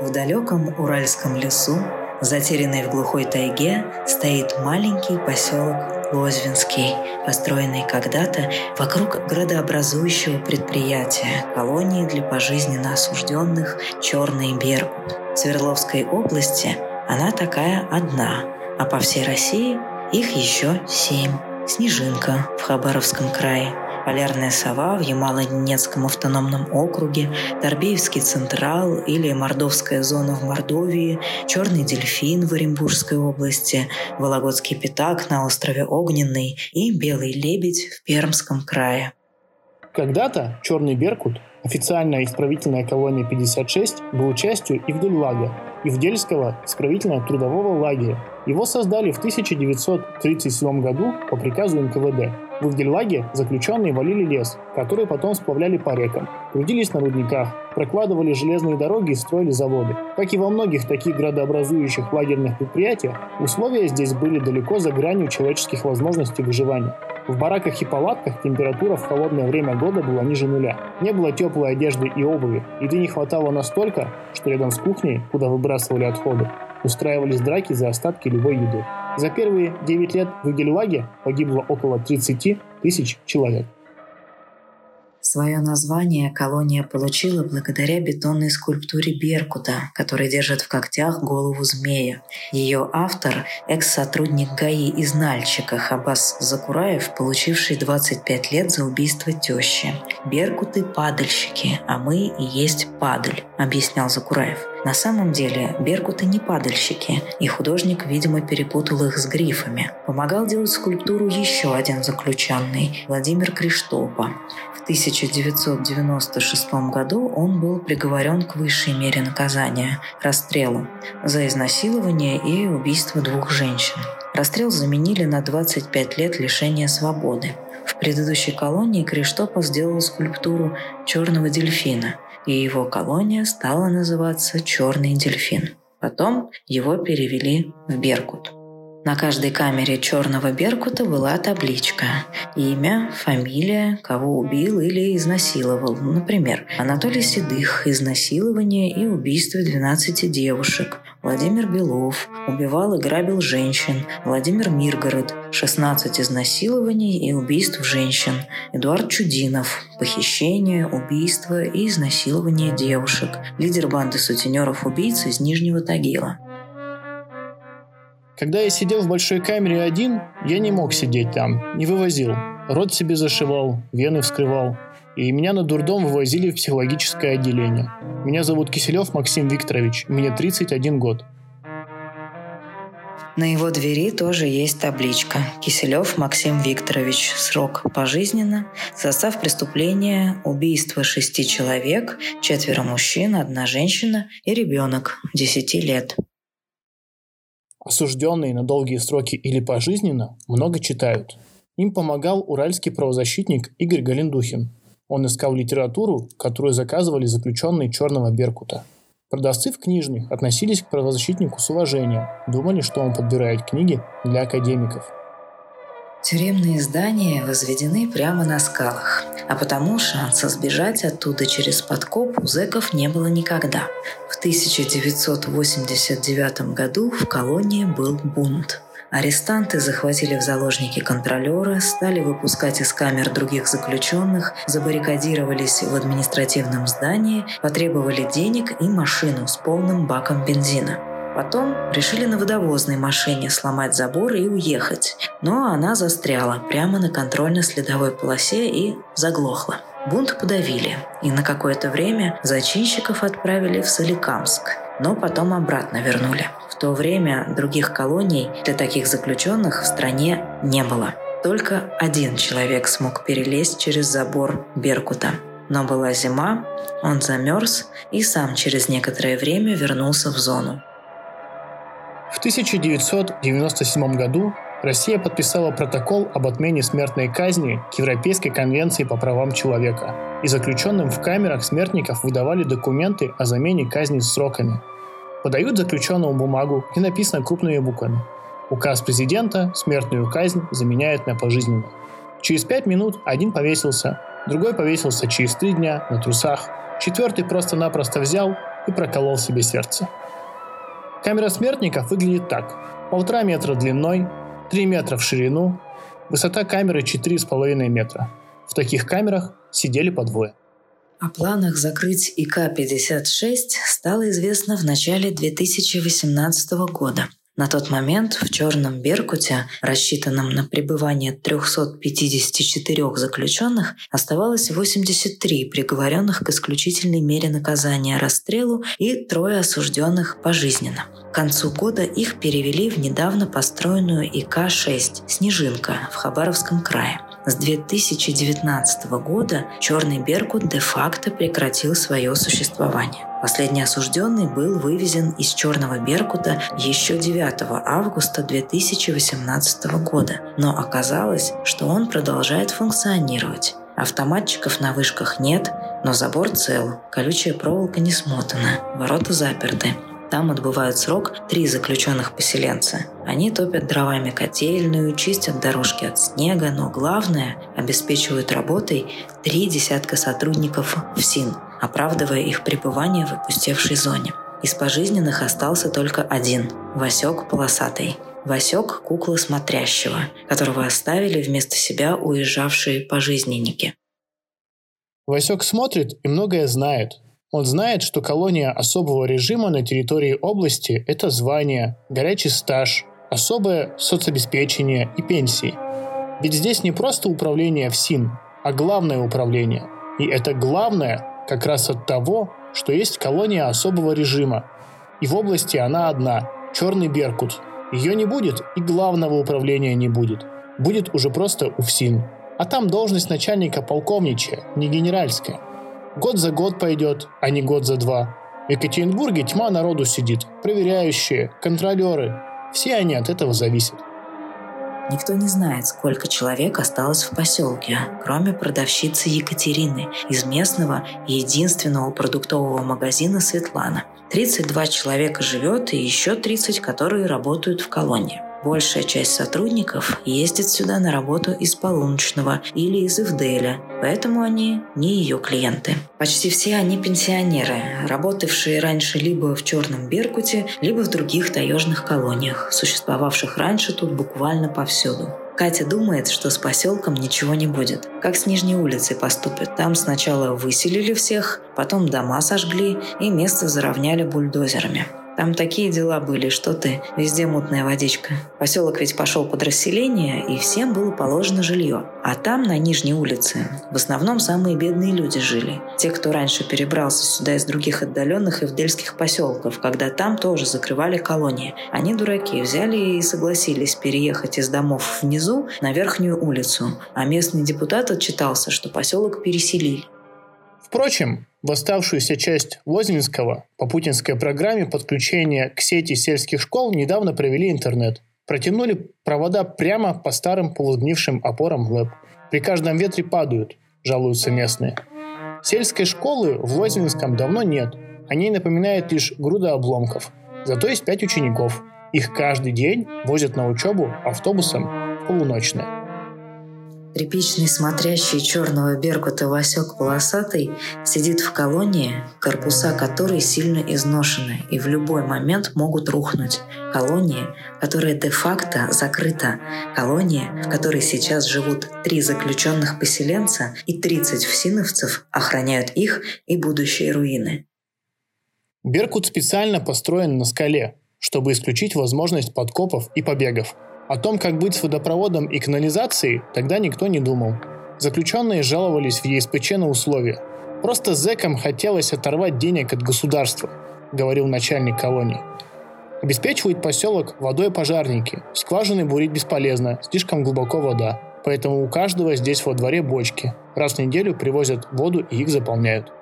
В далеком Уральском лесу, затерянный в глухой тайге, стоит маленький поселок Лозвинский, построенный когда-то вокруг градообразующего предприятия колонии для пожизненно осужденных «Черный Беркут». В Свердловской области она такая одна, а по всей России их еще семь. Снежинка в Хабаровском крае – Полярная сова в Ямало-Ненецком автономном округе, Торбеевский Централ или Мордовская зона в Мордовии, Черный дельфин в Оренбургской области, Вологодский пятак на острове Огненный и Белый лебедь в Пермском крае. Когда-то Черный Беркут, официальная исправительная колония 56, был частью Ивдельлага, Ивдельского исправительно-трудового лагеря. Его создали в 1937 году по приказу НКВД. В Ивдельлаге заключенные валили лес, который потом сплавляли по рекам, трудились на рудниках, прокладывали железные дороги и строили заводы. Как и во многих таких градообразующих лагерных предприятиях, условия здесь были далеко за гранью человеческих возможностей выживания. В бараках и палатках температура в холодное время года была ниже нуля. Не было теплой одежды и обуви. Еды не хватало настолько, что рядом с кухней, куда выбрасывали отходы, устраивались драки за остатки любой еды. За первые 9 лет в Игельваге погибло около 30 тысяч человек. Свое название колония получила благодаря бетонной скульптуре Беркута, который держит в когтях голову змея. Ее автор – экс-сотрудник ГАИ из Нальчика Хабас Закураев, получивший 25 лет за убийство тещи. «Беркуты – падальщики, а мы и есть падаль», – объяснял Закураев. На самом деле беркуты не падальщики, и художник, видимо, перепутал их с грифами. Помогал делать скульптуру еще один заключенный – Владимир Криштопа. В 1996 году он был приговорен к высшей мере наказания – расстрелу за изнасилование и убийство двух женщин. Расстрел заменили на 25 лет лишения свободы. В предыдущей колонии Криштопа сделал скульптуру черного дельфина – и его колония стала называться «Черный дельфин». Потом его перевели в Беркут. На каждой камере черного Беркута была табличка. Имя, фамилия, кого убил или изнасиловал. Например, Анатолий Седых, изнасилование и убийство 12 девушек. Владимир Белов убивал и грабил женщин. Владимир Миргород 16 изнасилований и убийств женщин. Эдуард Чудинов похищение, убийство и изнасилование девушек. Лидер банды сутенеров-убийц из Нижнего Тагила. Когда я сидел в большой камере один, я не мог сидеть там, не вывозил. Рот себе зашивал, вены вскрывал. И меня на дурдом вывозили в психологическое отделение. Меня зовут Киселев Максим Викторович, мне 31 год. На его двери тоже есть табличка «Киселев Максим Викторович. Срок пожизненно. Состав преступления – убийство шести человек, четверо мужчин, одна женщина и ребенок 10 лет». Осужденные на долгие сроки или пожизненно много читают. Им помогал уральский правозащитник Игорь Галендухин. Он искал литературу, которую заказывали заключенные Черного Беркута. Продавцы в книжных относились к правозащитнику с уважением, думали, что он подбирает книги для академиков. Тюремные здания возведены прямо на скалах, а потому шанса сбежать оттуда через подкоп у зэков не было никогда. В 1989 году в колонии был бунт. Арестанты захватили в заложники контролера, стали выпускать из камер других заключенных, забаррикадировались в административном здании, потребовали денег и машину с полным баком бензина. Потом решили на водовозной машине сломать забор и уехать. Но она застряла прямо на контрольно-следовой полосе и заглохла. Бунт подавили, и на какое-то время зачинщиков отправили в Соликамск, но потом обратно вернули. В то время других колоний для таких заключенных в стране не было. Только один человек смог перелезть через забор Беркута. Но была зима, он замерз и сам через некоторое время вернулся в зону. В 1997 году Россия подписала протокол об отмене смертной казни к Европейской конвенции по правам человека, и заключенным в камерах смертников выдавали документы о замене казни сроками. Подают заключенному бумагу, где написано крупными буквами. Указ президента смертную казнь заменяет на пожизненно. Через пять минут один повесился, другой повесился через три дня на трусах, четвертый просто-напросто взял и проколол себе сердце. Камера смертников выглядит так. Полтора метра длиной, 3 метра в ширину, высота камеры 4,5 метра. В таких камерах сидели по двое. О планах закрыть ИК-56 стало известно в начале 2018 года. На тот момент в Черном Беркуте, рассчитанном на пребывание 354 заключенных, оставалось 83 приговоренных к исключительной мере наказания расстрелу и трое осужденных пожизненно. К концу года их перевели в недавно построенную ИК-6 «Снежинка» в Хабаровском крае. С 2019 года Черный Беркут де-факто прекратил свое существование. Последний осужденный был вывезен из Черного Беркута еще 9 августа 2018 года, но оказалось, что он продолжает функционировать. Автоматчиков на вышках нет, но забор цел, колючая проволока не смотана, ворота заперты. Там отбывают срок три заключенных поселенца. Они топят дровами котельную, чистят дорожки от снега, но главное – обеспечивают работой три десятка сотрудников в СИН, оправдывая их пребывание в опустевшей зоне. Из пожизненных остался только один – Васек Полосатый. Васек – кукла смотрящего, которого оставили вместо себя уезжавшие пожизненники. Васек смотрит и многое знает, он знает, что колония особого режима на территории области – это звание, горячий стаж, особое соцобеспечение и пенсии. Ведь здесь не просто управление в СИН, а главное управление. И это главное как раз от того, что есть колония особого режима. И в области она одна – Черный Беркут. Ее не будет, и главного управления не будет. Будет уже просто УФСИН. А там должность начальника полковничья, не генеральская – Год за год пойдет, а не год за два. В Екатеринбурге тьма народу сидит. Проверяющие, контролеры. Все они от этого зависят. Никто не знает, сколько человек осталось в поселке, кроме продавщицы Екатерины из местного единственного продуктового магазина «Светлана». 32 человека живет и еще 30, которые работают в колонии. Большая часть сотрудников ездит сюда на работу из Полуночного или из Ивделя, поэтому они не ее клиенты. Почти все они пенсионеры, работавшие раньше либо в Черном Беркуте, либо в других таежных колониях, существовавших раньше тут буквально повсюду. Катя думает, что с поселком ничего не будет. Как с Нижней улицей поступят. Там сначала выселили всех, потом дома сожгли и место заровняли бульдозерами. Там такие дела были, что ты, везде мутная водичка. Поселок ведь пошел под расселение, и всем было положено жилье. А там, на Нижней улице, в основном самые бедные люди жили. Те, кто раньше перебрался сюда из других отдаленных и вдельских поселков, когда там тоже закрывали колонии. Они, дураки, взяли и согласились переехать из домов внизу на Верхнюю улицу. А местный депутат отчитался, что поселок переселили. Впрочем, в оставшуюся часть Лозинского по путинской программе подключения к сети сельских школ недавно провели интернет. Протянули провода прямо по старым полузгнившим опорам ЛЭП. При каждом ветре падают, жалуются местные. Сельской школы в Лозинском давно нет. О ней напоминает лишь груда обломков. Зато есть пять учеников. Их каждый день возят на учебу автобусом в полуночное. Тряпичный смотрящий черного беркута Васек полосатый сидит в колонии, корпуса которой сильно изношены и в любой момент могут рухнуть. Колонии, которая де-факто закрыта. Колония, в которой сейчас живут три заключенных поселенца и 30 всиновцев охраняют их и будущие руины. Беркут специально построен на скале, чтобы исключить возможность подкопов и побегов – о том, как быть с водопроводом и канализацией, тогда никто не думал. Заключенные жаловались в ЕСПЧ на условия. Просто зэкам хотелось оторвать денег от государства, говорил начальник колонии. Обеспечивают поселок водой пожарники. Скважины бурить бесполезно, слишком глубоко вода. Поэтому у каждого здесь во дворе бочки. Раз в неделю привозят воду и их заполняют.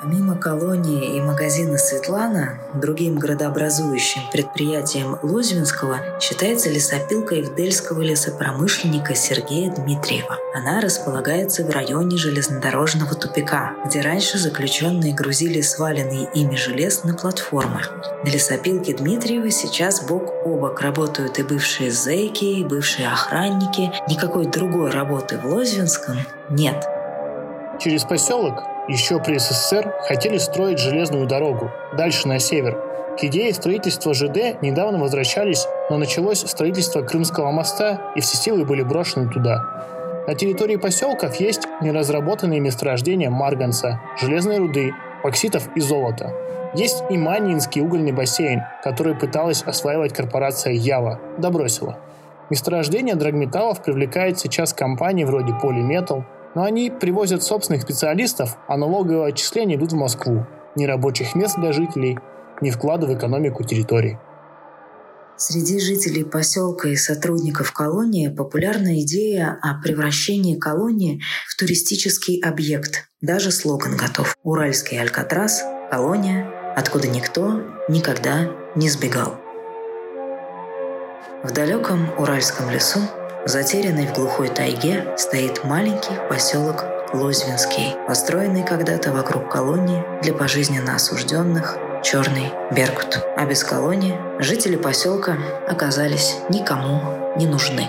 Помимо колонии и магазина «Светлана», другим градообразующим предприятием Лозвинского считается лесопилка Евдельского лесопромышленника Сергея Дмитриева. Она располагается в районе железнодорожного тупика, где раньше заключенные грузили сваленный ими желез на платформы. На лесопилке Дмитриева сейчас бок о бок работают и бывшие зэки, и бывшие охранники. Никакой другой работы в Лозвинском нет – Через поселок еще при СССР хотели строить железную дорогу дальше на север. К идее строительства ЖД недавно возвращались, но началось строительство Крымского моста, и все силы были брошены туда. На территории поселков есть неразработанные месторождения марганца, железной руды, бокситов и золота. Есть и Манинский угольный бассейн, который пыталась осваивать корпорация Ява, да бросила. Месторождение драгметаллов привлекает сейчас компании вроде Polymetal, но они привозят собственных специалистов, а налоговые отчисления идут в Москву. Ни рабочих мест для жителей, ни вклада в экономику территории. Среди жителей поселка и сотрудников колонии популярна идея о превращении колонии в туристический объект. Даже слоган готов. Уральский Алькатрас, колония, откуда никто никогда не сбегал. В далеком Уральском лесу, затерянный в глухой тайге, стоит маленький поселок Лозвинский, построенный когда-то вокруг колонии для пожизненно осужденных Черный Беркут. А без колонии жители поселка оказались никому не нужны.